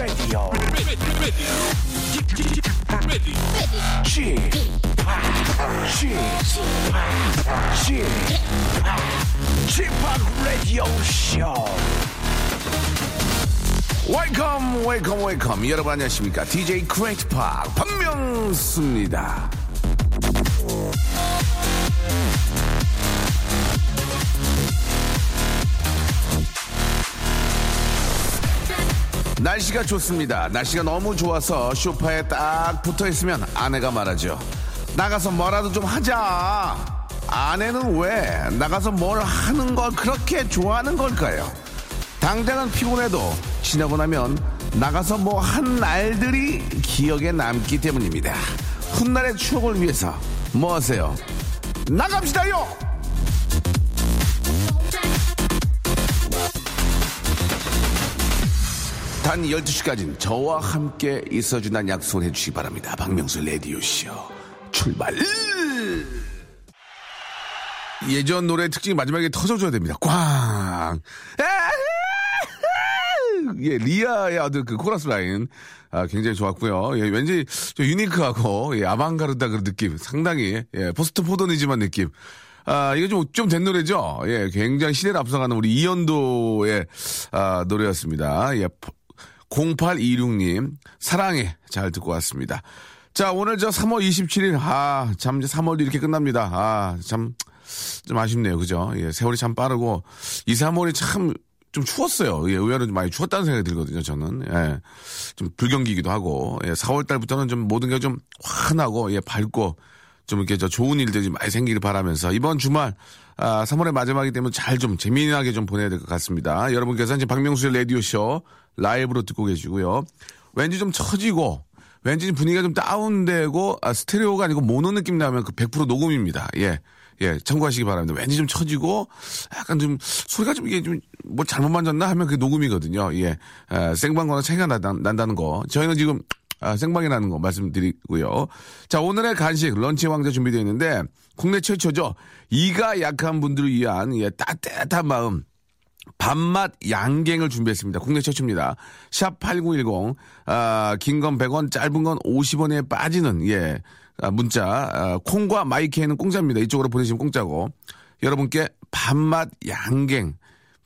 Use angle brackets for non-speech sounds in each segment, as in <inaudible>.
Radio. g p o p Radio Show. 웨이컴 웨이컴 웨이컴 여러분 안녕하십니까 DJ 크레이트 팍 박명수입니다 날씨가 좋습니다 날씨가 너무 좋아서 쇼파에 딱 붙어 있으면 아내가 말하죠 나가서 뭐라도 좀 하자 아내는 왜 나가서 뭘 하는 걸 그렇게 좋아하는 걸까요 당장은 피곤해도 지나고 나면 나가서 뭐 한 날들이 기억에 남기 때문입니다. 훗날의 추억을 위해서 뭐 하세요? 나갑시다요! 단 12시까지는 저와 함께 있어준다는 약속을 해주시기 바랍니다. 박명수 radio show 출발! 예전 노래 특징이 마지막에 터져줘야 됩니다. 꽝! 예, 리아의 아들 그 코러스 라인. 아, 굉장히 좋았고요. 예, 왠지 좀 unique하고, 예, 아방가르드 그 느낌. 상당히, 예, 포스트모더니즘한 느낌. 아, 이거 좀, 좀 된 노래죠? 예, 굉장히 시대를 앞서가는 우리 이연도의, 아, 노래였습니다. 예, 0826님, 사랑해. 잘 듣고 왔습니다. 자, 오늘 저 3월 27일, 아, 참, 이제 3월도 이렇게 끝납니다. 아, 참, 좀 아쉽네요. 그죠? 예, 세월이 참 빠르고, 2, 3월이 참, 좀 추웠어요. 예, 의외로 좀 많이 추웠다는 생각이 들거든요, 저는. 예. 좀 불경기이기도 하고, 예, 4월 달부터는 좀 모든 게 좀 환하고, 예, 밝고, 좀 이렇게 저 좋은 일들이 많이 생기길 바라면서, 이번 주말, 아, 3월의 마지막이기 때문에 잘 좀 재미나게 좀 보내야 될 것 같습니다. 여러분께서 이제 박명수의 라디오쇼 라이브로 듣고 계시고요. 왠지 좀 처지고, 왠지 분위기가 좀 다운되고, 아, 스테레오가 아니고 모노 느낌 나면 그 100% 녹음입니다. 예. 예, 참고하시기 바랍니다. 왠지 좀 처지고, 약간 좀, 소리가 좀 이게 좀, 뭐 잘못 만졌나 하면 그게 녹음이거든요. 예. 아, 생방과는 차이가 난다, 난다는 거. 저희는 지금, 아, 생방이라는 거 말씀드리고요. 자, 오늘의 간식, 런치 왕자 준비되어 있는데, 국내 최초죠. 이가 약한 분들을 위한, 예, 따뜻한 마음. 밥맛 양갱을 준비했습니다. 국내 최초입니다. 샵 8910, 아, 긴 건 100원, 짧은 건 50원에 빠지는, 예, 아, 문자, 아, 콩과 마이케이는 공짜입니다. 이쪽으로 보내시면 공짜고. 여러분께 밥맛 양갱.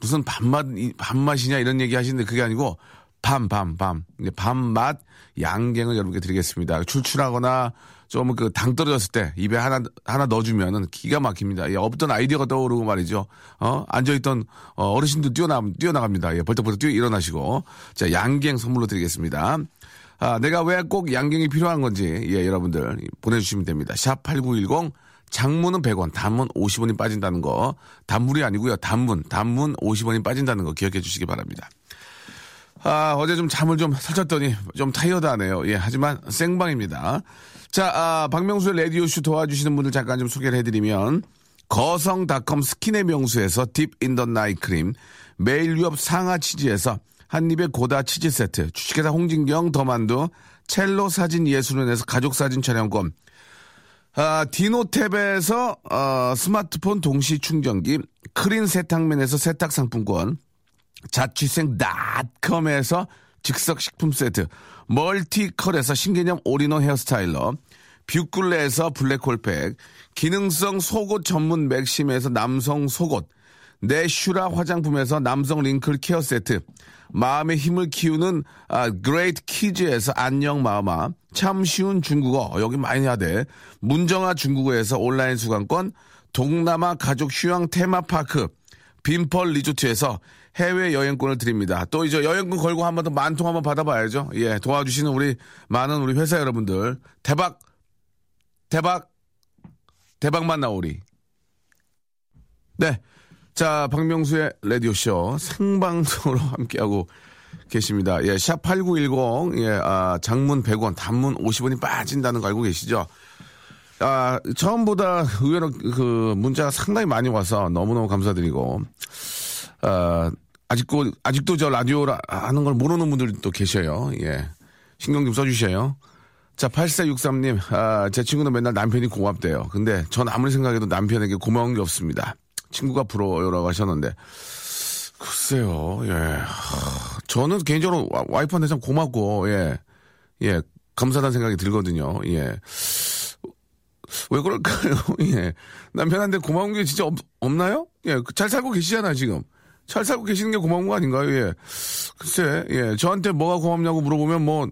무슨 밥맛, 이- 밥맛이냐 이런 얘기 하시는데 그게 아니고 밤, 밤, 밤. 이제 밥맛 양갱을 여러분께 드리겠습니다. 출출하거나 좀 그 당 떨어졌을 때 입에 하나, 하나 넣어주면은 기가 막힙니다. 예, 없던 아이디어가 떠오르고 말이죠. 어, 앉아있던 어, 어르신도 뛰어나, 뛰어나갑니다. 예, 벌떡벌떡 뛰어 일어나시고. 자, 양갱 선물로 드리겠습니다. 아, 내가 왜 꼭 양갱이 필요한 건지, 예, 여러분들 보내주시면 됩니다. 샵 8910, 장문은 100원, 단문 50원이 빠진다는 거. 단물이 아니고요. 단문, 단문 50원이 빠진다는 거 기억해 주시기 바랍니다. 아, 어제 좀 잠을 좀 설쳤더니 좀 tired하네요. 예, 하지만 생방입니다. 자, 아, 박명수의 라디오쇼 도와주시는 분들 잠깐 좀 소개를 해드리면 거성닷컴 스킨의 명수에서 Deep in the night 크림, 매일 유업 상하 치즈에서 한입의 고다 치즈 세트, 주식회사 홍진경 더만두, 첼로 사진 예술원에서 가족 사진 촬영권, 아, 디노탭에서 어, 스마트폰 동시 충전기, 크린 세탁맨에서 세탁 상품권, 자취생닷컴에서 즉석 식품 세트, 멀티컬에서 신개념 all-in-one hair styler, 뷰클레에서 블랙홀팩, 기능성 속옷 전문 맥심에서 남성 속옷, 내슈라 화장품에서 남성 wrinkle care 세트, 마음의 힘을 키우는 아, 그레이트 키즈에서 안녕 마음아, 참 쉬운 중국어 여기 많이 해야 돼. 문정아 중국어에서 온라인 수강권, 동남아 가족 휴양 테마파크, 빈펄 리조트에서 해외 여행권을 드립니다. 또 이제 여행권 걸고 한 번 더 만통 한번 받아봐야죠. 예, 도와주시는 우리 많은 우리 회사 여러분들 대박, 대박, 대박만 나오리. 네, 자 박명수의 라디오 쇼 생방송으로 <laughs> 함께하고 계십니다. 예, 샵 #8910 예, 아, 장문 100원, 단문 50원이 빠진다는 거 알고 계시죠? 아, 처음보다 의외로 그 문자가 상당히 많이 와서 너무너무 감사드리고, 아, 아직도, 아직도 저 라디오 라- 하는 걸 모르는 분들도 또 계셔요. 예. 신경 좀 써주셔요. 자, 8463님, 아, 제 친구는 맨날 남편이 고맙대요. 근데 전 아무리 생각해도 남편에게 고마운 게 없습니다. 친구가 부러워요라고 하셨는데, 글쎄요, 예. 하, 저는 개인적으로 와- 와이프한테 참 고맙고, 예. 예. 감사하다는 생각이 들거든요. 예. 왜 그럴까요? <laughs> 예. 남편한테 고마운 게 진짜 없, 없나요? 예. 잘 살고 계시잖아요, 지금. 잘 살고 계시는 게 고마운 거 아닌가요? 예. 글쎄, 예. 저한테 뭐가 고맙냐고 물어보면 뭐,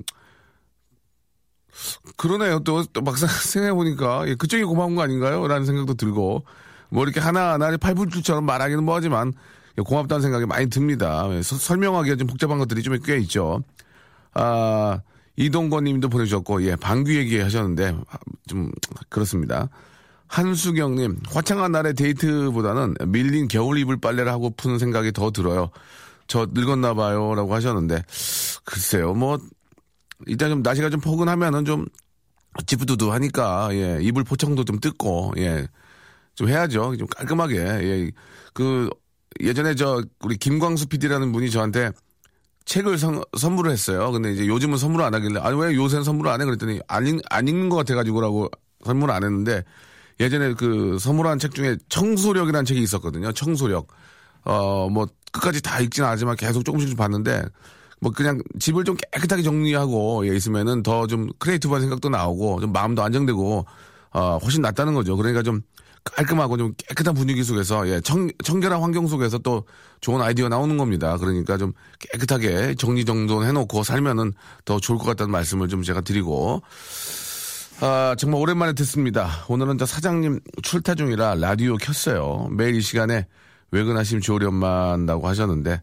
그러네요. 또, 또 막상 <laughs> 생각해보니까, 예, 그쪽이 고마운 거 아닌가요? 라는 생각도 들고, 뭐 이렇게 하나하나 팔불출처럼 말하기는 뭐하지만, 예, 고맙다는 생각이 많이 듭니다. 예, 서- 설명하기가 좀 복잡한 것들이 좀 꽤 있죠. 아, 이동건 님도 보내주셨고, 예, 방귀 얘기 하셨는데, 아, 좀, 그렇습니다. 한수경님, 화창한 날의 데이트보다는 밀린 겨울 이불 빨래를 하고 푸는 생각이 더 들어요. 저 늙었나 봐요. 라고 하셨는데, 글쎄요, 뭐, 일단 좀 날씨가 좀 포근하면은 좀 찌뿌두두 하니까, 예, 이불 포청도 좀 뜯고, 예, 좀 해야죠. 좀 깔끔하게. 예, 그, 예전에 저, 우리 김광수 PD라는 분이 저한테 책을 선, 선물을 했어요. 근데 이제 요즘은 선물을 안 하길래, 아니, 왜 요새는 선물을 안 해? 그랬더니, 안, 읽, 안 읽는 것 같아가지고라고 선물을 안 했는데, 예전에 그 선물한 책 중에 청소력이라는 책이 있었거든요. 청소력. 어, 뭐, 끝까지 다 읽지는 않지만 계속 조금씩 좀 봤는데, 뭐 그냥 집을 좀 깨끗하게 정리하고 예, 있으면은 더 좀 creative한 생각도 나오고 좀 마음도 안정되고 어, 훨씬 낫다는 거죠. 그러니까 좀 깔끔하고 좀 깨끗한 분위기 속에서 예, 청, 청결한 환경 속에서 또 좋은 아이디어 나오는 겁니다. 그러니까 좀 깨끗하게 정리정돈 해놓고 살면은 더 좋을 것 같다는 말씀을 좀 제가 드리고 아, 정말 오랜만에 듣습니다. 오늘은 저 사장님 출타 중이라 라디오 켰어요. 매일 이 시간에 외근하시면 좋으련만다고 하셨는데,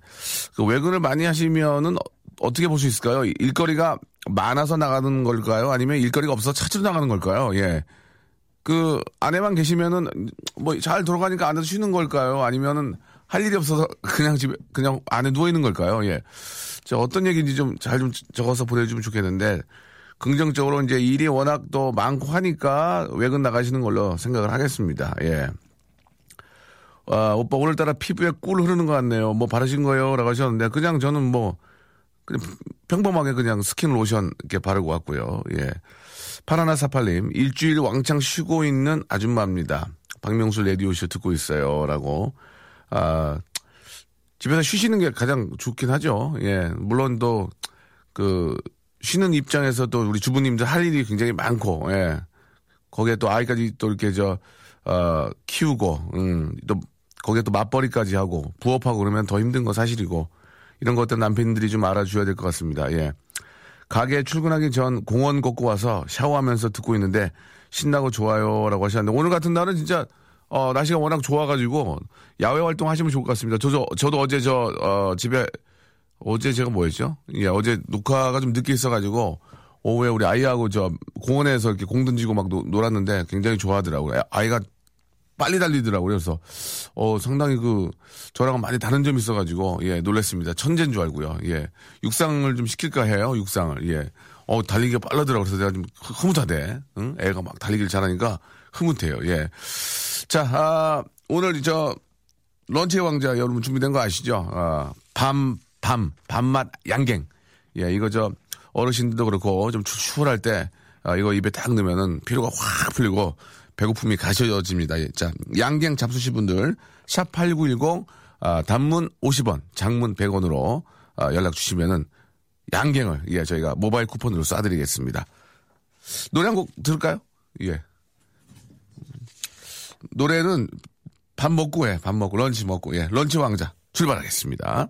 그 외근을 많이 하시면은 어- 어떻게 볼 수 있을까요? 일거리가 많아서 나가는 걸까요? 아니면 일거리가 없어서 찾으러 나가는 걸까요? 예. 그 안에만 계시면은 뭐 잘 돌아가니까 안에서 쉬는 걸까요? 아니면은 할 일이 없어서 그냥 집에 그냥 안에 누워 있는 걸까요? 예. 저 어떤 얘기인지 좀 잘좀 적어서 보내주면 좋겠는데 긍정적으로 이제 일이 워낙 또 많고 하니까 외근 나가시는 걸로 생각을 하겠습니다. 예. 아, 오빠 오늘따라 피부에 꿀 흐르는 것 같네요. 뭐 바르신 거예요? 라고 하셨는데 그냥 저는 뭐 그냥 평범하게 그냥 스킨 로션 이렇게 바르고 왔고요. 예. 파라나 사팔님, 일주일 왕창 쉬고 있는 아줌마입니다. 박명수 레디오쇼 듣고 있어요. 라고. 아, 집에서 쉬시는 게 가장 좋긴 하죠. 예. 물론 또, 그, 쉬는 입장에서 또 우리 주부님들 할 일이 굉장히 많고, 예. 거기에 또 아이까지 또 이렇게 저, 어, 키우고, 음, 또, 거기에 또 맞벌이까지 하고, 부업하고 그러면 더 힘든 거 사실이고, 이런 것들 남편들이 좀 알아줘야 될 것 같습니다. 예. 가게 출근하기 전 공원 걷고 와서 샤워하면서 듣고 있는데 신나고 좋아요라고 하셨는데 오늘 같은 날은 진짜 어, 날씨가 워낙 좋아가지고 야외 활동 하시면 좋을 것 같습니다. 저도 저도 어제 저 어, 집에 어제 제가 뭐였죠? 예, 어제 녹화가 좀 늦게 있어가지고 오후에 우리 아이하고 저 공원에서 이렇게 공 던지고 막 노, 놀았는데 굉장히 좋아하더라고요. 아이가 빨리 달리더라고요. 그래서 어 상당히 그 저랑은 많이 다른 점이 있어가지고 예 놀랬습니다. 천재인 줄 알고요. 예 육상을 좀 시킬까 해요. 육상을 예. 어 달리기가 빠르더라고 그래서 내가 좀 흐- 흐뭇하대. 응? 애가 막 달리기를 잘하니까 흐뭇해요. 예. 자 아, 오늘 저 런치의 왕자 여러분 준비된 거 아시죠? 아, 밤, 밤, 밤맛 양갱. 예, 이거 저 어르신들도 그렇고 좀 추- 추울할 때 아, 이거 입에 딱 넣으면은 피로가 확 풀리고 배고픔이 가셔집니다. 예, 자, 양갱 잡수신 분들 샵 8910 아, 단문 50원, 장문 100원으로 아, 연락 주시면은 양갱을 예, 저희가 모바일 쿠폰으로 쏴 드리겠습니다. 노래 한 곡 들을까요? 예. 노래는 밥 먹고 해. 밥 먹고 런치 먹고 예. 런치 왕자 출발하겠습니다.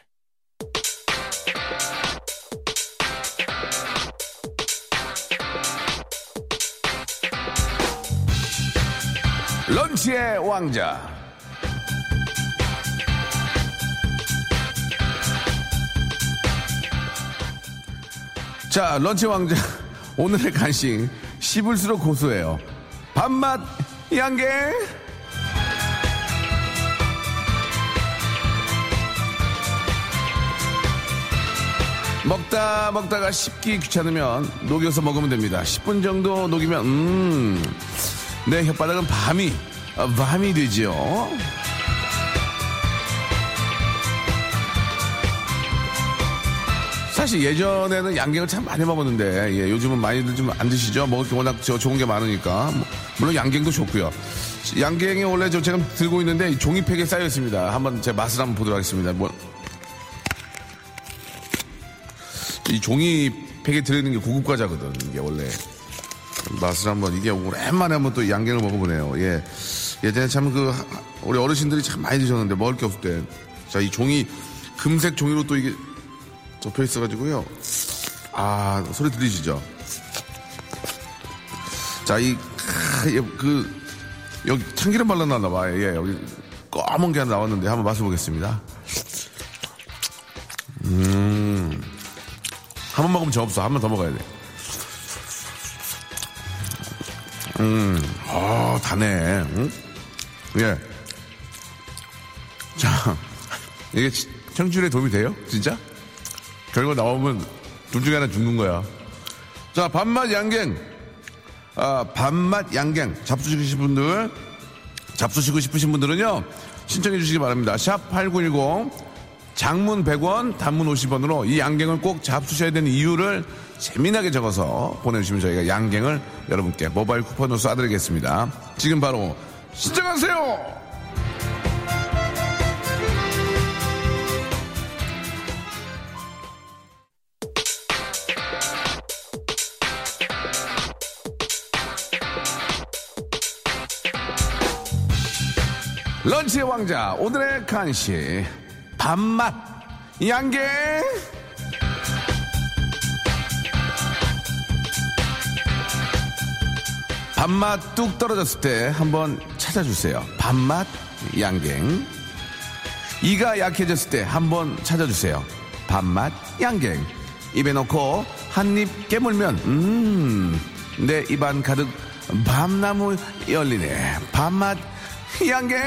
런치의 왕자. 자, 런치 왕자. 오늘의 간식. 씹을수록 고소해요. 밥맛 양갱. 먹다 먹다가 씹기 귀찮으면 녹여서 먹으면 됩니다. 10분 정도 녹이면 음, 내 혓바닥은 밤이 아, 밤이 되지요. 사실 예전에는 양갱을 참 많이 먹었는데 예, 요즘은 많이들 좀 안 드시죠. 먹을 게 워낙 저 좋은 게 많으니까 뭐, 물론 양갱도 좋고요. 양갱이 원래 저 제가 들고 있는데 종이팩에 쌓여 있습니다. 한번 제 맛을 한번 보도록 하겠습니다. 뭐, 이 종이팩에 들어있는 게 고급 과자거든. 이게 원래 맛을 한번 이게 오랜만에 한번 또 양갱을 먹어보네요. 예, 예전에 참 그 우리 어르신들이 참 많이 드셨는데 먹을 게 없을 때, 자 이 종이 금색 종이로 또 이게 접혀 있어가지고요. 아 소리 들리시죠? 자 이 그 여기 참기름 발라놨나 봐요. 예 여기 검은 게 하나 나왔는데 한번 맛을 보겠습니다. 음. 한 번 먹으면 저 없어. 한 번 더 먹어야 돼. 음, 아, 다네. 응? 예. 자, <laughs> 이게 치- 청취율에 도움이 돼요? 진짜? 결과 나오면 둘 중에 하나 죽는 거야. 자, 밥맛 양갱. 아, 밥맛 양갱. 잡수시고 분들, 잡수시고 싶으신 분들은요, 신청해 주시기 바랍니다. 샵 8910, 장문 100원, 단문 50원으로 이 양갱을 꼭 잡수셔야 되는 이유를 재미나게 적어서 보내주시면 저희가 양갱을 여러분께 모바일 쿠폰으로 쏴드리겠습니다. 지금 바로 신청하세요! 런치의 왕자, 오늘의 간식, 밥맛, 양갱! 밥맛 뚝 떨어졌을 때 한번 찾아주세요. 밥맛, 양갱. 이가 약해졌을 때 한번 찾아주세요. 밥맛, 양갱. 입에 넣고 한 입 깨물면, 음, 내 입안 가득 밤나무 열리네. 밥맛, 양갱.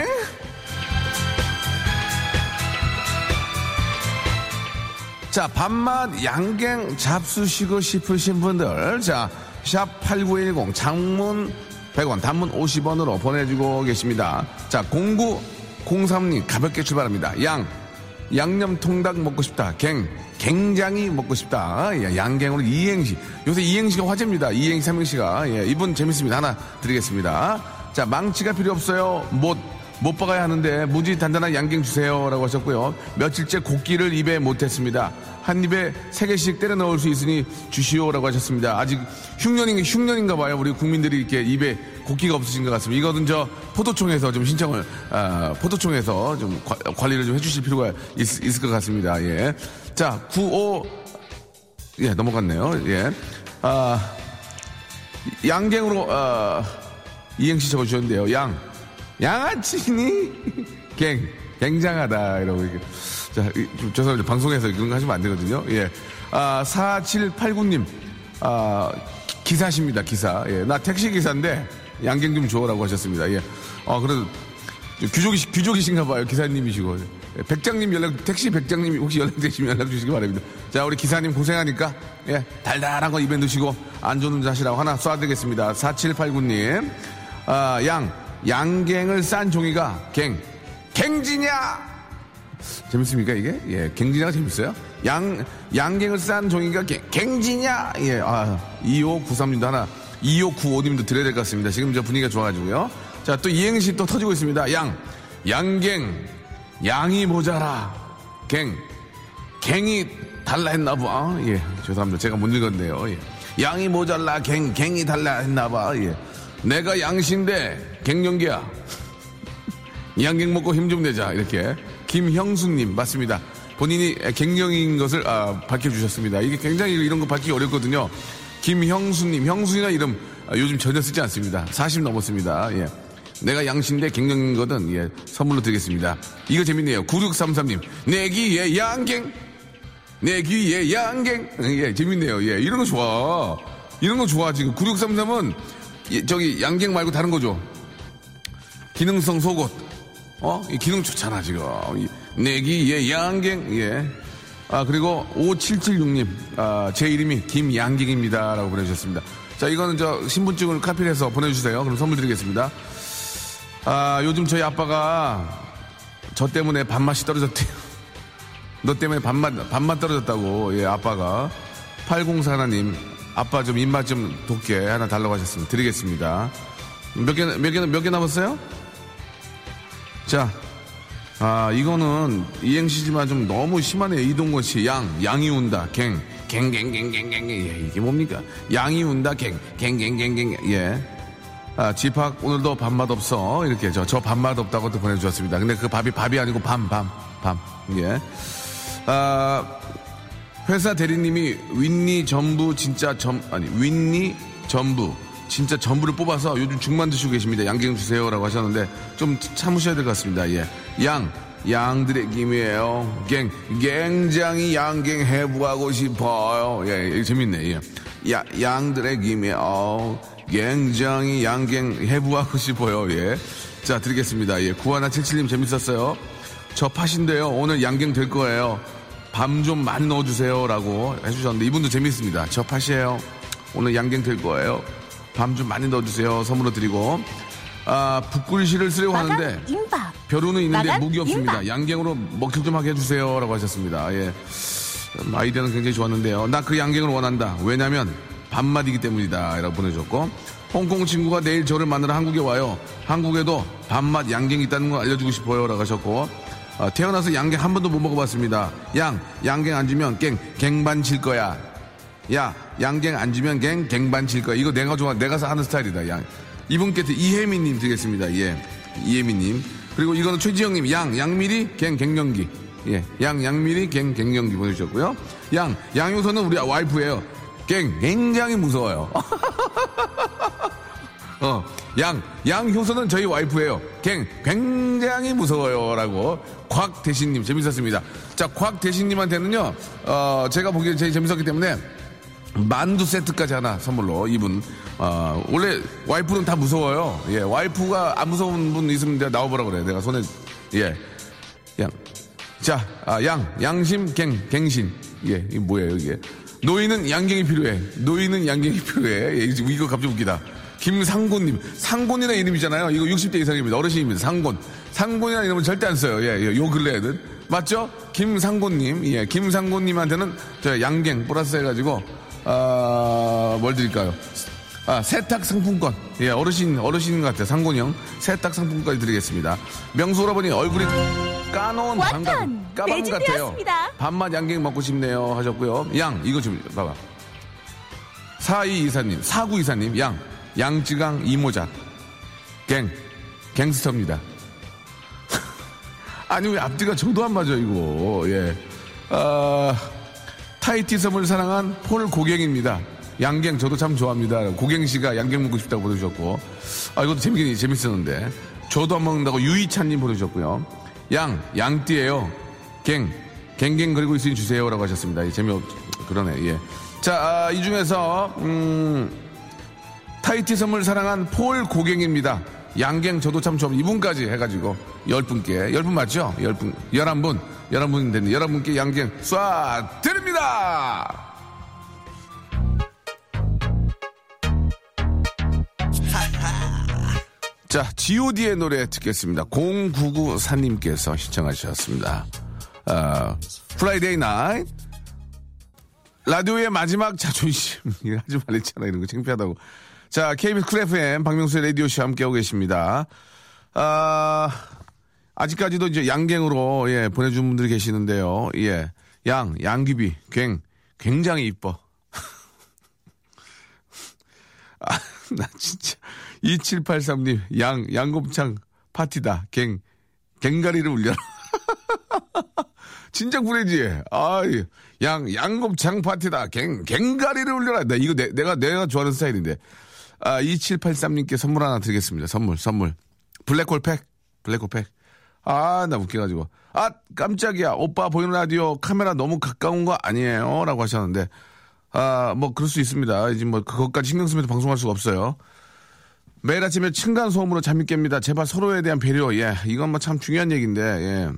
자, 밥맛 양갱 잡수시고 싶으신 분들, 자, 샵 8910 장문 100원, 단문 50원으로 보내주고 계십니다. 자, 0903님 가볍게 출발합니다. 양, 양념 통닭 먹고 싶다. 갱, 굉장히 먹고 싶다. 예, 양갱으로 이행시. 요새 이행시가 화제입니다. 이행시, 삼행시가. 예, 이분 재밌습니다. 하나 드리겠습니다. 자, 망치가 필요 없어요. 못, 못 박아야 하는데 무지 단단한 양갱 주세요라고 하셨고요. 며칠째 곡기를 입에 못했습니다. 한 입에 세 개씩 때려 넣을 수 있으니 주시오라고 하셨습니다. 아직 흉년인 흉년인가 봐요. 우리 국민들이 이렇게 입에 곡기가 없으신 것 같습니다. 이거는 저 포도청에서 좀 신청을 아, 포도청에서 좀 관- 관리를 좀 해주실 필요가 있, 을 것 같습니다. 예. 자, 95 예, 넘어갔네요. 예. 아, 양갱으로, 어, 이행시 적어주셨는데요. 양. 양아치니? <laughs> 갱. 굉장하다. 이러고, 이렇게. 자, 죄송합니다. 방송에서 그런 거 하시면 안 되거든요. 예. 아, 4789님. 아, 기- 기사십니다. 기사. 예. 나 택시 기사인데, 양갱 좀 줘라고 하셨습니다. 예. 어, 그래도, 귀족이, 귀족이신가 봐요. 기사님이시고. 예, 백장님 연락, 택시 백장님 혹시 연락되시면 연락 주시기 바랍니다. 자, 우리 기사님 고생하니까, 예, 달달한 거 입에 넣으시고, 안전운전 하시라고 하나 쏴드리겠습니다. 4789님. 아, 양, 양갱을 싼 종이가 갱, 갱지냐! 재밌습니까, 이게? 예, 갱지냐가 재밌어요? 양, 양갱을 싼 종이가 갱, 갱지냐! 예, 아, 2593님도 하나, 2595님도 드려야 될 것 같습니다. 지금 저 분위기가 좋아가지고요. 자, 또 이행시 또 터지고 있습니다. 양, 양갱, 양이 모자라, 갱, 갱이 달라 했나 봐. 예, 죄송합니다. 제가 못 읽었네요. 예. 양이 모자라, 갱, 갱이 달라 했나 봐. 예. 내가 양신데, 갱년기야. 양갱 먹고 힘 좀 내자. 이렇게. 김형수님, 맞습니다. 본인이 갱년인 것을 아, 밝혀주셨습니다. 이게 굉장히 이런 거 밝히기 어렵거든요. 김형수님, 형수이나 이름 아, 요즘 전혀 쓰지 않습니다. 40 넘었습니다. 예. 내가 양신데 갱년인 거든 예, 선물로 드리겠습니다. 이거 재밌네요. 9633님, 내기에 양갱. 내 귀에 양갱. 예, 재밌네요. 예, 이런 거 좋아. 이런 거 좋아. 지금 9633은 예, 저기 양갱 말고 다른 거죠. 기능성 속옷. 어? 이 기능 좋잖아, 지금. 이, 내 귀에 양갱. 예. 아, 그리고 5776님, 아, 제 이름이 김양갱입니다. 라고 보내주셨습니다. 자, 이거는 저 신분증을 카피해서 보내주세요. 그럼 선물 드리겠습니다. 아, 요즘 저희 아빠가 저 때문에 밥맛이 떨어졌대요. <laughs> 너 때문에 밥맛, 밥맛 떨어졌다고, 예, 아빠가. 8041님, 아빠 좀 입맛 좀 돋게 하나 달라고 하셨습니다. 드리겠습니다. 몇 개, 몇 개, 몇 개 남았어요? 자, 아, 이거는 이행시지만 좀 너무 심하네요. 이동건 씨, 양, 양이 운다, 갱, 갱, 갱, 갱, 갱, 갱, 예, 이게 뭡니까? 양이 운다, 갱, 갱, 갱, 갱, 갱, 예. 아, 집합 오늘도 밥맛 없어. 이렇게 저, 저 밥맛 없다고 또 보내주셨습니다. 근데 그 밥이 밥이 아니고 밤, 밤, 밤. 예. 아, 회사 대리님이 윈니 전부 진짜 점, 아니, 윈니 전부. 진짜 전부를 뽑아서 요즘 죽만 드시고 계십니다. 양갱 주세요라고 하셨는데 좀 참으셔야 될 것 같습니다. 예. 양, 양들의 김이에요. 갱, 굉장히 양갱 해부하고 싶어요. 예, 예 재밌네. 예. 야, 양들의 김이에요. 굉장히 양갱 해부하고 싶어요. 예. 자, 드리겠습니다. 예. 구하나 77님 재밌었어요. 저 팥인데요. 오늘 양갱 될 거예요. 밤 좀 많이 넣어주세요. 라고 해주셨는데 이분도 재밌습니다. 저 팥이에요. 오늘 양갱 될 거예요. 밤 좀 많이 넣어주세요. 선물로 드리고. 아, 북글씨를 쓰려고 하는데. 벼루는 있는데 무기 없습니다. 임박. 양갱으로 먹힐 좀 하게 해주세요. 라고 하셨습니다. 예. 음, 아이디어는 굉장히 좋았는데요. 나 그 양갱을 원한다. 왜냐면 밥맛이기 때문이다. 라고 보내줬고. 홍콩 친구가 내일 저를 만나러 한국에 와요. 한국에도 밥맛 양갱이 있다는 거 알려주고 싶어요. 라고 하셨고. 아, 태어나서 양갱 한 번도 못 먹어봤습니다. 양, 양갱 안 주면 갱, 갱반 칠 거야. 야, 양갱 안 주면 갱, 갱반 칠 거야. 이거 내가 좋아, 내가 하는 스타일이다. 양. 이분께 이혜미님 드리겠습니다. 예. 이혜미님. 그리고 이거는 최지영님, 양, 양미리, 갱, 갱년기. 예. 양, 양미리, 갱, 갱년기 보내주셨고요. 양, 양효선은 우리 와이프예요. 갱, 굉장히 무서워요. <laughs> 어, 양, 양효선은 저희 와이프예요. 갱, 굉장히 무서워요. 라고. 곽대신님, 재밌었습니다. 자, 곽대신님한테는요, 어, 제가 보기엔 제일 재밌었기 때문에 만두 세트까지 하나 선물로 이분, 어, 원래 와이프는 다 무서워요. 예, 와이프가 안 무서운 분 있으면 내가 나와보라 그래. 내가 손에, 예. 양. 자, 아, 양, 양심, 갱, 갱신. 예, 이게 뭐예요, 이게. 노인은 양갱이 필요해. 노인은 양갱이 필요해. 예, 이거 갑자기 웃기다. 김상곤님. 상곤이라는 이름이잖아요. 이거 60대 이상입니다. 어르신입니다. 상곤. 상곤이라는 이름은 절대 안 써요. 예, 예, 요 근래에는. 맞죠? 김상곤님. 예, 김상곤님한테는 저 양갱 플러스 해가지고, 아, 뭘 드릴까요? 아, 세탁 상품권. 예, 어르신, 어르신 같아요. 상곤이 형. 세탁 상품권까지 드리겠습니다. 명수 오라버니 얼굴이 까놓은 반감, 까방 네, 같아요. 밥맛 양갱 먹고 싶네요. 하셨고요. 양, 이거 좀, 봐봐. 4224님, 4924님, 양, 양쯔강 이모작. 갱, 갱스터입니다. <laughs> 아니, 왜 앞뒤가 저도 안 맞아, 이거. 예. 아, 타이티 섬을 사랑한 폴 고갱입니다. 양갱 저도 참 좋아합니다. 고갱 씨가 양갱 먹고 싶다고 보내주셨고. 아, 이것도 재밌긴 재밌었는데. 저도 안 먹는다고 유이찬님 보내주셨고요. 양, 양띠예요 갱, 갱갱 그리고 있으니 주세요라고 하셨습니다. 예, 재미없, 그러네, 예. 자, 아, 이 중에서, 음, 타이티 선물 사랑한 폴 고갱입니다. 양갱 저도 참 좋아. 이분까지 해가지고 열 분께 열분 맞죠? 열 분, 열한 분, 열한 분 됐네. 열한 분께 양갱 쏴 드립니다. <laughs> 자, G.O.D의 노래 듣겠습니다. 0994님께서 신청하셨습니다. 아, Friday night 라디오의 마지막 자존심. 하지 말랬잖아. 이런 거 창피하다고. 자, KBS 쿨 FM 박명수의 라디오쇼 함께하고 계십니다. 아, 아직까지도 이제 양갱으로, 예, 보내준 분들이 계시는데요. 예. 양, 양귀비, 갱, 굉장히 이뻐. <laughs> 아, 나 진짜. 2783님, 양, 양곱창 파티다. 갱, 갱가리를 울려라. <laughs> 진짜 구레지. 아이, 양, 양곱창 파티다. 갱, 갱가리를 울려라. 나 이거 내, 내가, 내가 좋아하는 스타일인데. 아, 2783님께 선물 하나 드리겠습니다. 선물, 선물. 블랙홀 팩. 블랙홀 팩. 아, 나 웃겨가지고. 아, 깜짝이야. 오빠 보이는 라디오 카메라 너무 가까운 거 아니에요? 라고 하셨는데. 아, 뭐, 그럴 수 있습니다. 이제 뭐, 그것까지 신경 쓰면서 방송할 수가 없어요. 매일 아침에 층간소음으로 잠이 깹니다. 제발 서로에 대한 배려. 예, 이건 뭐 참 중요한 얘기인데, 예.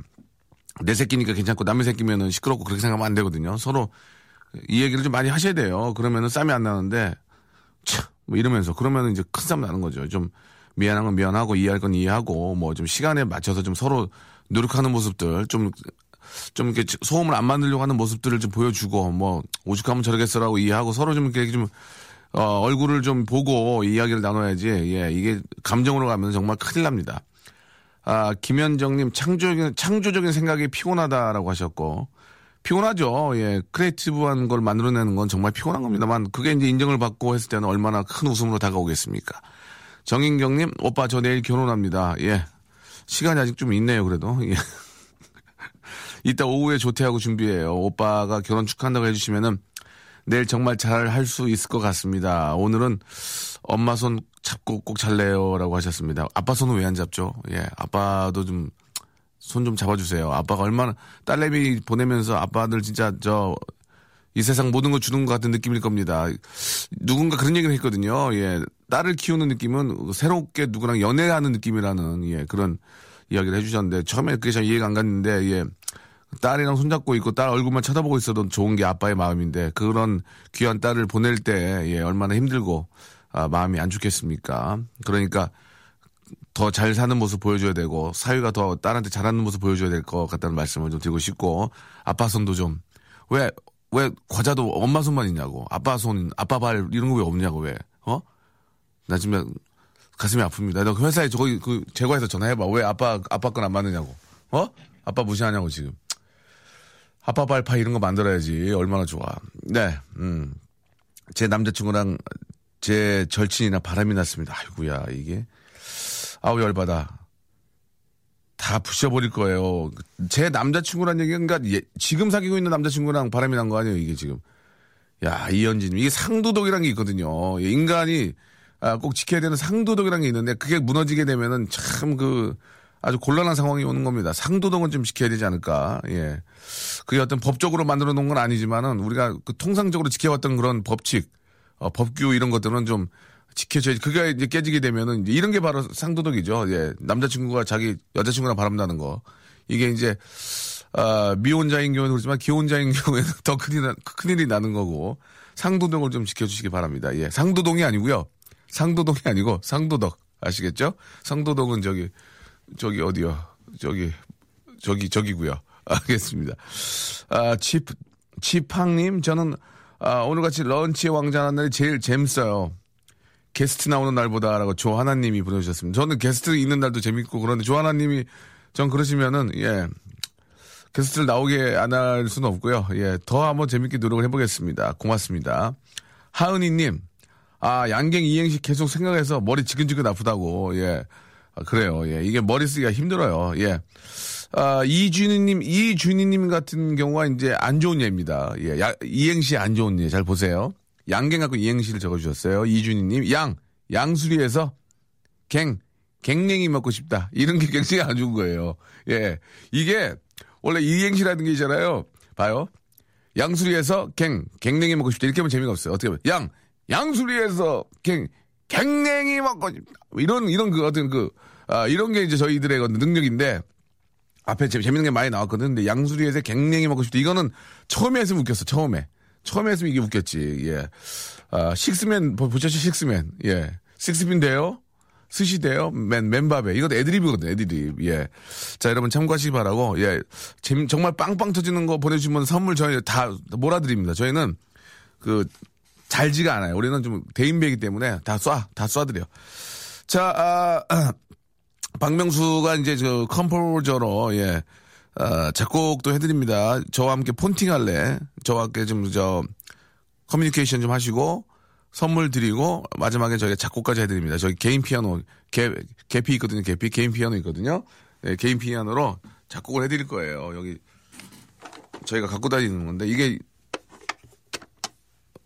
내 새끼니까 괜찮고 남의 새끼면은 시끄럽고 그렇게 생각하면 안 되거든요. 서로 이 얘기를 좀 많이 하셔야 돼요. 그러면은 쌈이 안 나는데 참, 뭐 이러면서 그러면은 이제 큰쌈 나는 거죠. 좀 미안한 건 미안하고 이해할 건 이해하고 뭐 좀 시간에 맞춰서 좀 서로 노력하는 모습들 좀좀 이렇게 소음을 안 만들려고 하는 모습들을 좀 보여주고 뭐 오죽하면 저러겠어라고 이해하고 서로 좀 이렇게 좀 어, 얼굴을 좀 보고 이야기를 나눠야지 예 이게 감정으로 가면 정말 큰일 납니다. 아 김현정님 창조적인 창조적인 생각이 피곤하다라고 하셨고 피곤하죠. 예 creative한 걸 만들어내는 건 정말 피곤한 겁니다만 그게 이제 인정을 받고 했을 때는 얼마나 큰 웃음으로 다가오겠습니까. 정인경님 오빠 저 내일 결혼합니다. 예 시간이 아직 좀 있네요 그래도 예. <laughs> 이따 오후에 조퇴하고 준비해요. 오빠가 결혼 축하한다고 해주시면은 내일 정말 잘 할 수 있을 것 같습니다. 오늘은 엄마 손 잡고 꼭 잘래요라고 하셨습니다. 아빠 손은 왜 안 잡죠? 예, 아빠도 좀 손 좀 잡아주세요. 아빠가 얼마나 딸내미 보내면서 아빠들 진짜 저 이 세상 모든 걸 주는 것 같은 느낌일 겁니다. 누군가 그런 얘기를 했거든요. 예, 딸을 키우는 느낌은 새롭게 누구랑 연애하는 느낌이라는 예 그런 이야기를 해주셨는데 처음에 그게 잘 이해가 안 갔는데 예. 딸이랑 손잡고 있고 딸 얼굴만 쳐다보고 있어도 좋은 게 아빠의 마음인데 그런 귀한 딸을 보낼 때 예, 얼마나 힘들고 아, 마음이 안 좋겠습니까? 그러니까 더 잘 사는 모습 보여줘야 되고 사위가 더 딸한테 잘하는 모습 보여줘야 될 것 같다는 말씀을 좀 드리고 싶고 아빠 손도 좀 왜 왜 과자도 엄마 손만 있냐고 아빠 손 아빠 발 이런 거 왜 없냐고 왜 어? 나 지금 가슴이 아픕니다. 너 그 회사에 저기 그 제과에서 전화해봐 왜 아빠 아빠 건 안 맞느냐고 어? 아빠 무시하냐고 지금 아빠 발파 이런 거 만들어야지. 얼마나 좋아. 네, 음. 제 남자친구랑 제 절친이나 바람이 났습니다. 아이고야, 이게. 아우, 열받아. 다 부셔버릴 거예요. 제 남자친구란 얘기가, 그러니까 예, 지금 사귀고 있는 남자친구랑 바람이 난 거 아니에요, 이게 지금. 야, 이현진. 이게 상도덕이란 게 있거든요. 예, 인간이 아, 꼭 지켜야 되는 상도덕이란 게 있는데, 그게 무너지게 되면은 참 그, 아주 곤란한 상황이 오는 겁니다. 상도덕은 좀 지켜야 되지 않을까. 예. 그게 어떤 법적으로 만들어 놓은 건 아니지만은 우리가 그 통상적으로 지켜왔던 그런 법칙, 어, 법규 이런 것들은 좀 지켜줘야지. 그게 이제 깨지게 되면은 이제 이런 게 바로 상도덕이죠. 예. 남자친구가 자기 여자친구랑 바람나는 거. 이게 이제, 아, 미혼자인 경우는 그렇지만 기혼자인 <laughs> 경우에는 더 큰일, 나, 큰일이 나는 거고 상도덕을 좀 지켜주시기 바랍니다. 예. 상도동이 아니고요. 상도동이 아니고 상도덕. 아시겠죠? 상도덕은 저기 저기 어디요? 저기 저기 저기고요. <laughs> 알겠습니다. 아, 치 치팡님 저는 아, 오늘 같이 런치의 왕자 하는 날이 제일 재밌어요. 게스트 나오는 날보다라고 조하나님이 보내주셨습니다. 저는 게스트 있는 날도 재밌고 그런데 조하나님이 전 그러시면은 예 게스트를 나오게 안 할 수는 없고요. 예, 더 한번 재밌게 노력을 해보겠습니다. 고맙습니다. 하은이님, 아 양갱 이행시 계속 생각해서 머리 지근지근 아프다고 예. 아, 그래요. 예. 이게 머리 쓰기가 힘들어요. 예. 아, 이준희님, 이준희님 같은 경우가 이제 안 좋은 예입니다. 예. 야, 이행시 안 좋은 예. 잘 보세요. 양갱 갖고 이행시를 적어주셨어요. 이준희님. 양, 양수리에서 갱, 갱냉이 먹고 싶다. 이런 게 굉장히 안 좋은 거예요. 예. 이게 원래 이행시라는 게 있잖아요. 봐요. 양수리에서 갱, 갱냉이 먹고 싶다. 이렇게 하면 재미가 없어요. 어떻게 보면. 양, 양수리에서 갱, 갱냉이 먹고 싶다. 이런, 이런 그 어떤 그, 아, 이런 게 이제 저희들의 그 능력인데, 앞에 재밌는 게 많이 나왔거든. 근데 양수리에서 갱냉이 먹고 싶다. 이거는 처음에 했으면 웃겼어, 처음에. 처음에 했으면 이게 웃겼지, 예. 아, 식스맨, 보셨죠, 식스맨. 예. 식스맨 돼요? 스시 돼요? 맨, 맨밥에. 이것도 애드립이거든, 애드립. 예. 자, 여러분 참고하시기 바라고, 예. 재미, 정말 빵빵 터지는 거 보내주시면 선물 저희 다 몰아드립니다. 저희는 그, 잘지가 않아요. 우리는 좀 대인배이기 때문에 다 쏴, 다 쏴드려. 자, 아, <clears throat> 박명수가 이제 저 composer로 예, 아, 작곡도 해드립니다. 저와 함께 폰팅 할래. 저와 함께 좀 저 커뮤니케이션 좀 하시고 선물 드리고 마지막에 저희가 작곡까지 해드립니다. 저희 개인 피아노 개 개피 있거든요. 개피 개인 피아노 있거든요. 네, 개인 피아노로 작곡을 해드릴 거예요. 여기 저희가 갖고 다니는 건데 이게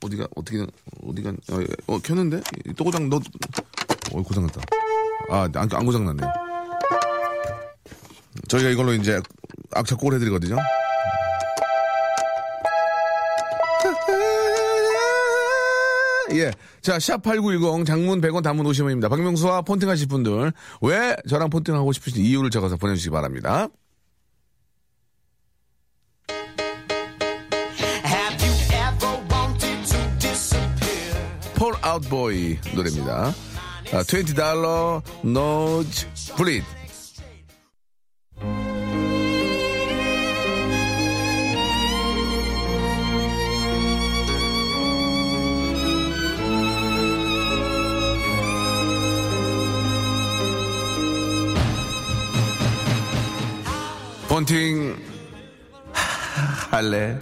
어디가 어떻게 어디가 어, 어 켰는데 또 고장 너 어, 고장났다. 아, 안, 안 고장났네. 저희가 이걸로 이제 악착곡을 해드리거든요. 예. 자, 샵8910 장문 100원 단문 50원입니다. 박명수와 폰팅 하실 분들, 왜 저랑 폰팅 하고 싶으신 이유를 적어서 보내주시기 바랍니다. Fall Out Boy 노래입니다. 20 Dollar Nose Bleed. 할래?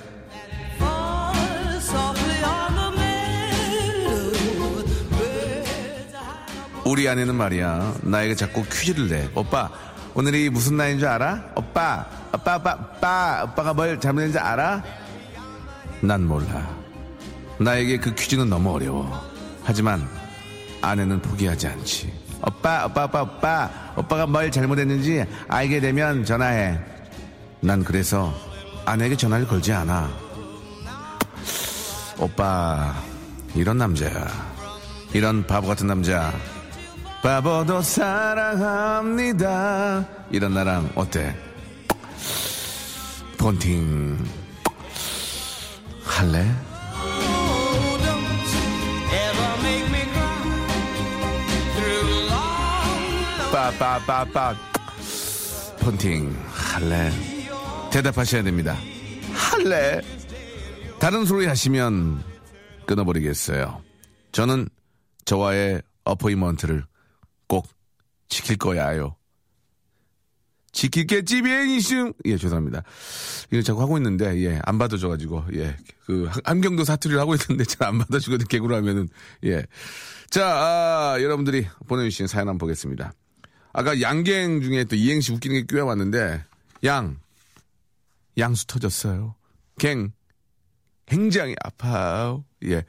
우리 아내는 말이야 나에게 자꾸 퀴즈를 내 오빠 오늘이 무슨 날인 줄 알아? 오빠 오빠 오빠 오빠 오빠가 뭘 잘못했는지 알아? 난 몰라 나에게 그 퀴즈는 너무 어려워 하지만 아내는 포기하지 않지 오빠 오빠 오빠 오빠 오빠가 뭘 잘못했는지 알게 되면 전화해 난 그래서 아내에게 전화를 걸지 않아 오빠 이런 남자야 이런 바보 같은 남자 바보도 사랑합니다. 이런 나랑 어때? 폰팅 할래? 빠빠빠빠 폰팅 할래? 대답하셔야 됩니다. 할래? 다른 소리 하시면 끊어버리겠어요. 저는 저와의 어포이먼트를 꼭 지킬 거야요. 지킬게 비행이슝 예 죄송합니다 이거 자꾸 하고 있는데 예 안 받아줘가지고 예 그 함경도 사투리를 하고 있는데 잘 안 받아주거든 개구로 하면은 예 자 아, 여러분들이 보내주신 사연 한번 보겠습니다 아까 양갱 중에 또 이행시 웃기는 게 꿰어왔는데 양 양수 터졌어요 갱 굉장히 아파요 예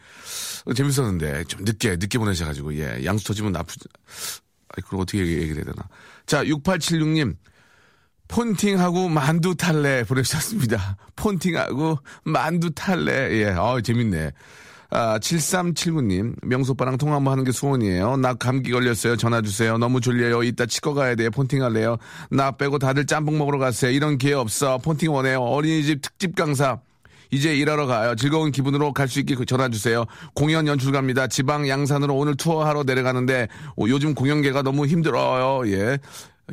재밌었는데 좀 늦게 늦게 보내셔가지고 예 양수 터지면 아프지 아이, 그걸 어떻게 얘기해야 되나. 자, 6876님. 폰팅하고 만두 탈래 보내주셨습니다. <laughs> 폰팅하고 만두 탈래. 예, 어 재밌네. 아, 7379님. 명소빠랑 통화 한번 하는 게 소원이에요. 나 감기 걸렸어요. 전화 주세요. 너무 졸려요. 이따 치과 가야 돼요. 폰팅 할래요. 나 빼고 다들 짬뽕 먹으러 갔어요. 이런 기회 없어. 폰팅 원해요. 어린이집 특집 강사. 이제 일하러 가요. 즐거운 기분으로 갈 수 있게 전화 주세요. 공연 연출 갑니다. 지방 양산으로 오늘 투어하러 내려가는데 요즘 공연계가 너무 힘들어요. 예.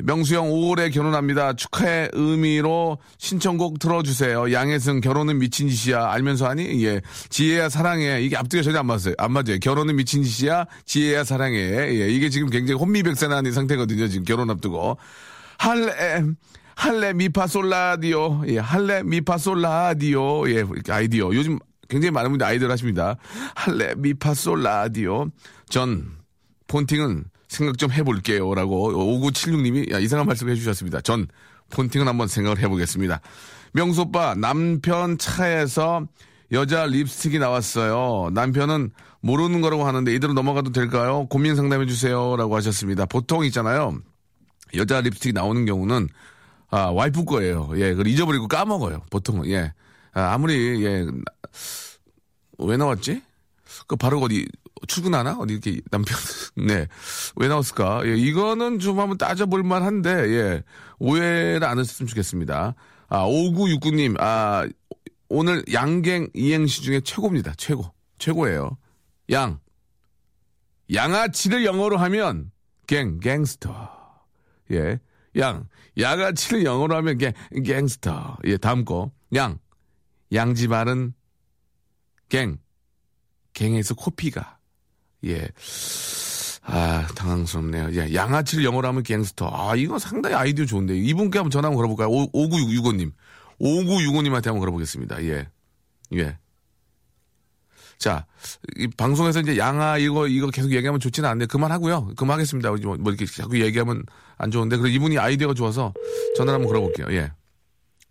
명수형 5월에 결혼합니다. 축하의 의미로 신청곡 틀어주세요. 양혜승 결혼은 미친 짓이야. 알면서 하니? 예. 지혜야 사랑해. 이게 앞뒤가 전혀 안 맞아요. 안 맞아요. 결혼은 미친 짓이야. 지혜야 사랑해. 예. 이게 지금 굉장히 혼미백산한 상태거든요. 지금 결혼 앞두고. 할래. 할레 미파솔라디오. 예, 할레 미파솔라디오. 예, 아이디어. 요즘 굉장히 많은 분들이 아이디어를 하십니다. 할레 미파솔라디오. 전 폰팅은 생각 좀 해볼게요. 라고 5976님이 야, 이상한 말씀 해주셨습니다. 전 폰팅은 한번 생각을 해보겠습니다. 명소빠, 남편 차에서 여자 립스틱이 나왔어요. 남편은 모르는 거라고 하는데 이대로 넘어가도 될까요? 고민 상담해 주세요. 라고 하셨습니다. 보통 있잖아요. 여자 립스틱 나오는 경우는 아, 와이프 거예요. 예, 그걸 잊어버리고 까먹어요. 보통은, 예. 아, 아무리, 예, 왜 나왔지? 그 바로 어디, 출근하나? 어디 이렇게 남편, <laughs> 네. 왜 나왔을까? 예, 이거는 좀 한번 따져볼 만한데, 예. 오해를 안 했으면 좋겠습니다. 아, 5969님, 아, 오늘 양갱 이행시 중에 최고입니다. 최고. 최고예요. 양. 양아치를 영어로 하면, 갱, 갱스터. 예. 양. 야가치를 영어로 하면 갱, 갱스터. 예, 다음 거. 양. 양지발은 갱. 갱에서 코피가. 예. 아, 당황스럽네요. 예, 양아치를 영어로 하면 갱스터. 아, 이거 상당히 아이디어 좋은데. 이분께 한번 전화 한번 걸어볼까요? 5965님. 5965님한테 한번 걸어보겠습니다. 예. 예. 자, 이 방송에서 이제 양아 이거 이거 계속 얘기하면 좋지는 않은데 그만하고요. 그만하겠습니다. 뭐, 뭐 이렇게 자꾸 얘기하면 안 좋은데 그리고 이분이 아이디어가 좋아서 전화를 한번 걸어볼게요. 예.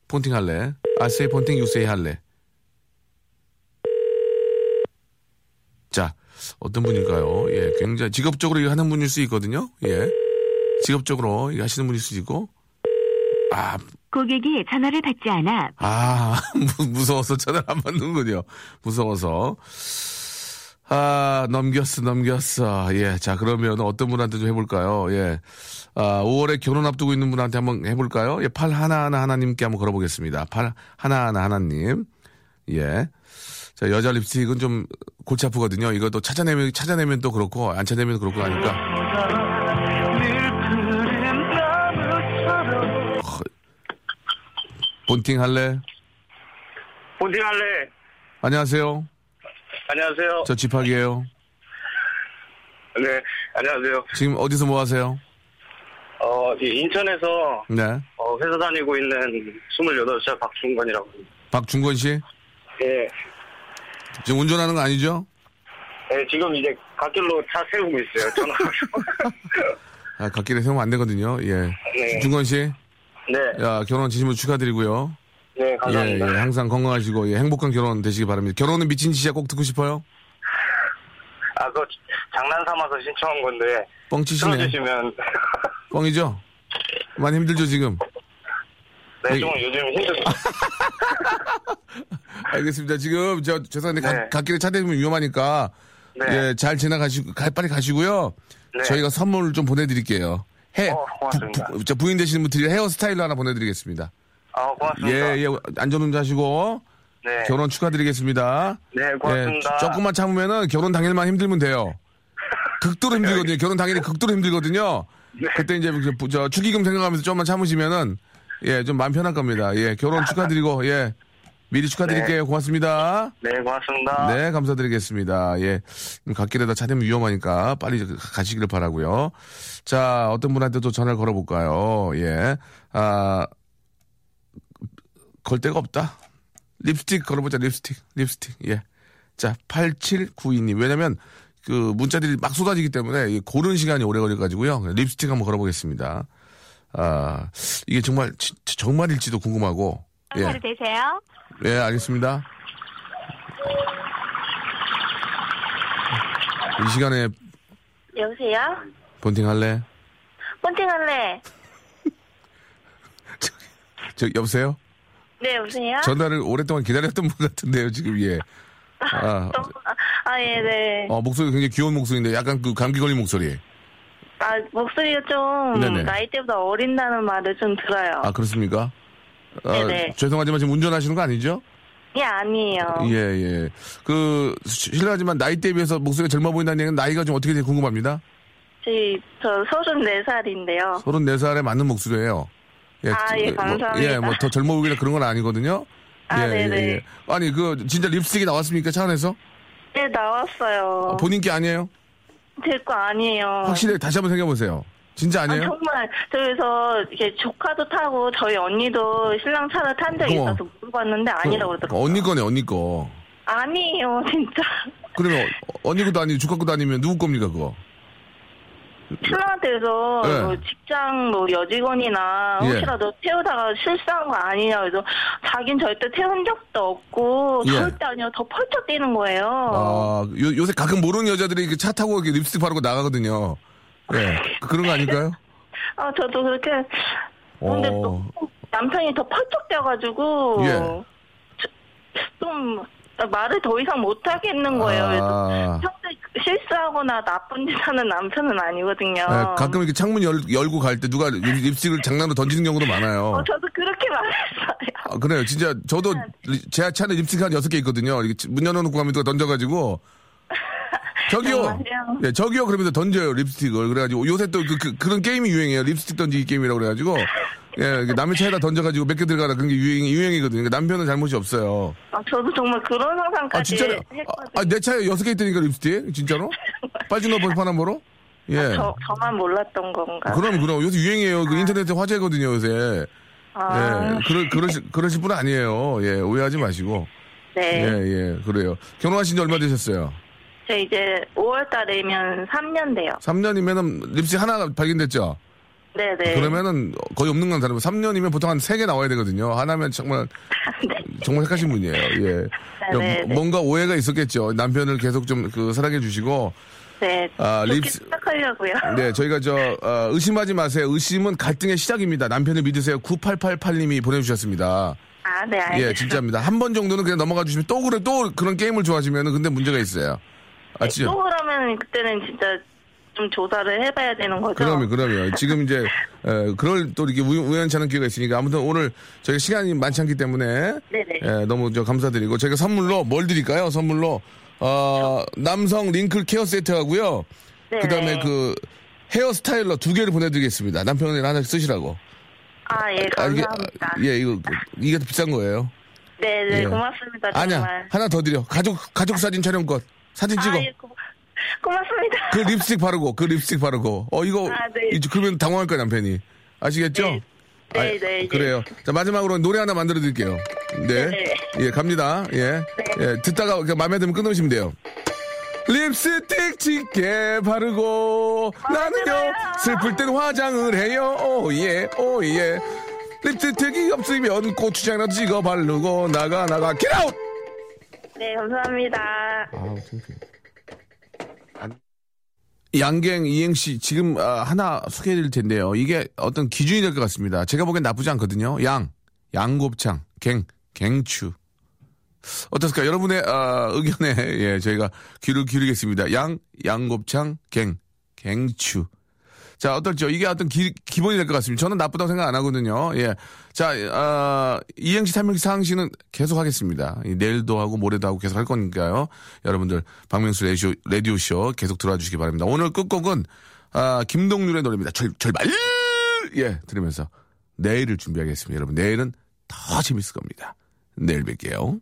폰팅 할래? 아세이 폰팅 유세이 할래? 자, 어떤 분일까요? 예, 굉장히 직업적으로 하는 분일 수 있거든요. 예. 직업적으로 하시는 분일 수 있고. 아, 고객이 전화를 받지 않아. 아, <laughs> 무서워서 전화를 안 받는군요. 무서워서. 아, 넘겼어, 넘겼어. 예. 자, 그러면 어떤 분한테 좀 해볼까요? 예. 아, 5월에 결혼 앞두고 있는 분한테 한번 해볼까요? 예, 팔 하나하나 하나님께 한번 걸어보겠습니다. 팔 하나하나 하나님. 예. 자, 여자 립스틱은 좀 골치 아프거든요. 이것도 찾아내면, 찾아내면 또 그렇고, 안 찾아내면 그렇고 하니까. 허, 본팅 할래? 본팅 할래. 안녕하세요. 안녕하세요. 저 집학이에요. 네, 안녕하세요. 지금 어디서 뭐 하세요? 어, 이 인천에서 네. 어, 회사 다니고 있는 28살 박준건이라고. 합니다. 박중건 씨? 예. 지금 운전하는 거 아니죠? 네, 지금 이제 갓길로 차 세우고 있어요. 전화. <laughs> 아, 갓길에 세우면 안 되거든요. 예. 네. 중건 씨? 네, 야, 결혼 진심으로 축하드리고요. 네, 예, 감사합니다. 예, 항상 건강하시고, 예, 행복한 결혼 되시기 바랍니다. 결혼은 미친 짓이야 꼭 듣고 싶어요? 아, 그거 장난 삼아서 신청한 건데, 뻥치시네. 틀어주시면. 뻥이죠? 많이 힘들죠, 지금? 네, 좀 요즘 힘들어요. <laughs> 알겠습니다. 지금, 저, 죄송한데, 가- 네. 갓길에 차 대면 위험하니까, 네. 예, 잘 지나가시고, 가- 빨리 가시고요. 네. 저희가 선물 좀 보내드릴게요. 해, 어. 부, 부, 저 부인 되시는 분들이 헤어스타일로 하나 보내드리겠습니다. 아, 고맙습니다. 예, 예, 안전운전 하시고, 네. 결혼 축하드리겠습니다. 네, 고맙습니다. 예, 조금만 참으면은 결혼 당일만 힘들면 돼요. 극도로 힘들거든요. 결혼 당일이 극도로 힘들거든요. 네. 그때 이제 그, 저 축의금 생각하면서 조금만 참으시면은 예, 좀 마음 편할 겁니다. 예, 결혼 축하드리고 <laughs> 예. 미리 축하드릴게요. 고맙습니다. 네, 고맙습니다. 네, 감사드리겠습니다. 예. 갓길에다 차 대면 위험하니까 빨리 가시기를 바라고요. 자, 어떤 분한테 또 전화를 걸어볼까요? 예. 아, 걸 데가 없다. 립스틱 걸어보자, 립스틱. 립스틱. 예. 자, 8792님. 왜냐면 그 문자들이 막 쏟아지기 때문에 이 고른 시간이 오래 걸려가지고요. 립스틱 한번 걸어보겠습니다. 아, 이게 정말, 지- 정말일지도 궁금하고. 예. 전화를 되세요? 예, 알겠습니다. 이 시간에 여보세요? 본팅 할래? 본팅 할래? <laughs> 저, 여보세요? 네, 여보세요? 전화를 오랫동안 기다렸던 분 같은데요, 지금, 예. 아, 좀- 아, 아, 예, 네. 어, 목소리 굉장히 귀여운 목소리인데 약간 그 감기 걸린 목소리. 아, 목소리가 좀 네네. 나이 때보다 어린다는 말을 좀 들어요. 아, 그렇습니까? 아. 죄송하지만 지금 운전하시는 거 아니죠? 예, 아니에요. 예, 예. 그, 시- 실례하지만 나이 대에 비해서 목소리가 젊어 보인다는 얘기는 나이가 좀 어떻게 될지 궁금합니다. 저희, 저 34살인데요. 34살에 맞는 목소리예요. 예, 아, 예, 뭐, 감사합니다. 예, 뭐 더 젊어 보이나 그런 건 아니거든요. 아, 예, 네네. 예, 예. 아니, 그, 진짜 립스틱이 나왔습니까? 차 안에서? 네, 나왔어요. 아, 본인 게 아니에요? 제 거 아니에요. 확실히 다시 한번 생각해보세요. 진짜 아, 아니에요? 정말 저기서 이게 조카도 타고 저희 언니도 신랑 차를 탄 적이. 있어서 물어봤는데 아니라고 그, 그러더라고요. 언니 거네, 언니 거. 아니에요, <laughs> 진짜. 그러면 어- 언니 것도 아니고 주가 것도 아니면 누구 겁니까, 그거? 신랑한테서 네. 뭐 직장 뭐 여직원이나 예. 혹시라도 태우다가 실수한 거 아니냐 그래서 자긴 절대 태운 적도 없고 예. 절대 아니요 더 펄쩍 뛰는 거예요. 아, 요, 요새 가끔 모르는 여자들이 차 타고 이렇게 립스틱 바르고 나가거든요. 예. 그- 그런 거 아닐까요? 아 <laughs> 저도 그렇게 근데 어. 또 남편이 더 펄쩍 뛰어가지고 예. 저- 좀 말을 더 이상 못 하겠는 거예요. 그래서 아. 평소에 실수하거나 나쁜 짓 하는 남편은 아니거든요. 예, 가끔 이렇게 창문 열, 열고 갈 때 누가 립- 립스틱을 장난으로 던지는 경우도 많아요. 어, 저도 그렇게 말했어요. 아, 그래요. 진짜 저도 리- 제 차에 립스틱 한 여섯 개 있거든요. 이렇게 문 열어놓고 가면 누가 던져가지고 <laughs> 저기요. 정말요? 예, 저기요. 그러면서 던져요, 립스틱을. 그래가지고 요새 또 그, 런 게임이 유행해요. 립스틱 던지기 게임이라고 그래가지고. <laughs> 예, 남의 차에다 던져가지고 몇 개 들어가라 그런 게 유행, 유행이거든요. 그러니까 남편은 잘못이 없어요. 아, 저도 정말 그런 상상까지 아, 진짜로? 했거든요. 아, 내 차에 여섯 개 있다니까, 립스틱? 진짜로? <laughs> 빠지너 볼파남보로? 예. 아, 저, 저만 몰랐던 건가? 그럼, 그럼. 요새 유행이에요. 그 인터넷에 화제거든요, 요새. 아, 예. 그러, 그러시, 그러실 분 아니에요. 예, 오해하지 마시고. 네. 예, 예, 그래요. 결혼하신 지 얼마 되셨어요? 저 이제 5월 달이면 3년 돼요. 3년이면은 립스틱 하나 발견됐죠? 네네. 그러면은 거의 없는 건 다르고 3년이면 보통 한 3개 나와야 되거든요. 하나면 정말 <laughs> 네. 정말 착하신 분이에요. 예. 네, 네. 뭔가 오해가 있었겠죠. 남편을 계속 좀 그 사랑해 주시고 네. 아, 립스- 시작하려고요. 네, 저희가 저 어, 의심하지 마세요. 의심은 갈등의 시작입니다. 남편을 믿으세요. 9888님이 보내주셨습니다. 아, 네, 알겠습니다. 예, 진짜입니다. 한 번 정도는 그냥 넘어가 주시면 또 그래 또 그런 게임을 좋아하시면은 근데 문제가 있어요. 네, 아시죠? 또 그러면 그때는 진짜 좀 조사를 해봐야 되는 거죠? 그럼요, 그럼요. 지금 이제, 에, 그럴 또 이렇게 우, 우연치 않은 기회가 있으니까 아무튼 오늘 저희가 시간이 많지 않기 때문에. 네네. 예, 너무 저 감사드리고 저희가 선물로 뭘 드릴까요? 선물로, 어, 남성 링클 케어 세트 하고요. 네네. 그 다음에 그 헤어 스타일러 두 개를 보내드리겠습니다. 남편이 하나 쓰시라고. 아, 예, 아, 이게, 감사합니다. 예, 이거, 이게 더 비싼 거예요. 네네, 예. 고맙습니다. 정말. 아니야, 하나 더 드려. 가족, 가족 사진 촬영권. 사진 찍어. 아, 예, 고, 고맙습니다. 그 립스틱 바르고, 그 립스틱 바르고. 어, 이거, 아, 네. 이- 그러면 당황할 거야, 남편이. 아시겠죠? 네. 네, 아이, 네, 네. 그래요. 자, 마지막으로 노래 하나 만들어 드릴게요. 네. 네. 예, 갑니다. 예. 예, 듣다가 그 마음에 들면 끊으시면 돼요. 립스틱 짙게 바르고 나는요. 슬플 땐 화장을 해요 oh yeah oh yeah 립스틱이 없으면 고추장이라도 찍어 바르고 나가 나가 get out 네, 감사합니다. 아우 창피해. 양갱 이행시 지금 아, 하나 소개해드릴 텐데요. 이게 어떤 기준이 될 것 같습니다. 제가 보기엔 나쁘지 않거든요. 양, 양곱창, 갱, 갱추. 어떻습니까? 여러분의 아, 의견에 예, 저희가 귀를 기울이겠습니다. 양, 양곱창, 갱, 갱추. 자, 어떨죠? 이게 어떤 기, 기본이 될 것 같습니다. 저는 나쁘다고 생각 안 하거든요. 예. 자, 아, 이행시, 삼행시, 사항시는 계속 하겠습니다. 이 내일도 하고 모레도 하고 계속 할 거니까요. 여러분들, 박명수 라디오, 라디오쇼 계속 들어와 주시기 바랍니다. 오늘 끝곡은, 아, 김동률의 노래입니다. 절, 절발! 예, 들으면서 내일을 준비하겠습니다. 여러분, 내일은 더 재밌을 겁니다. 내일 뵐게요.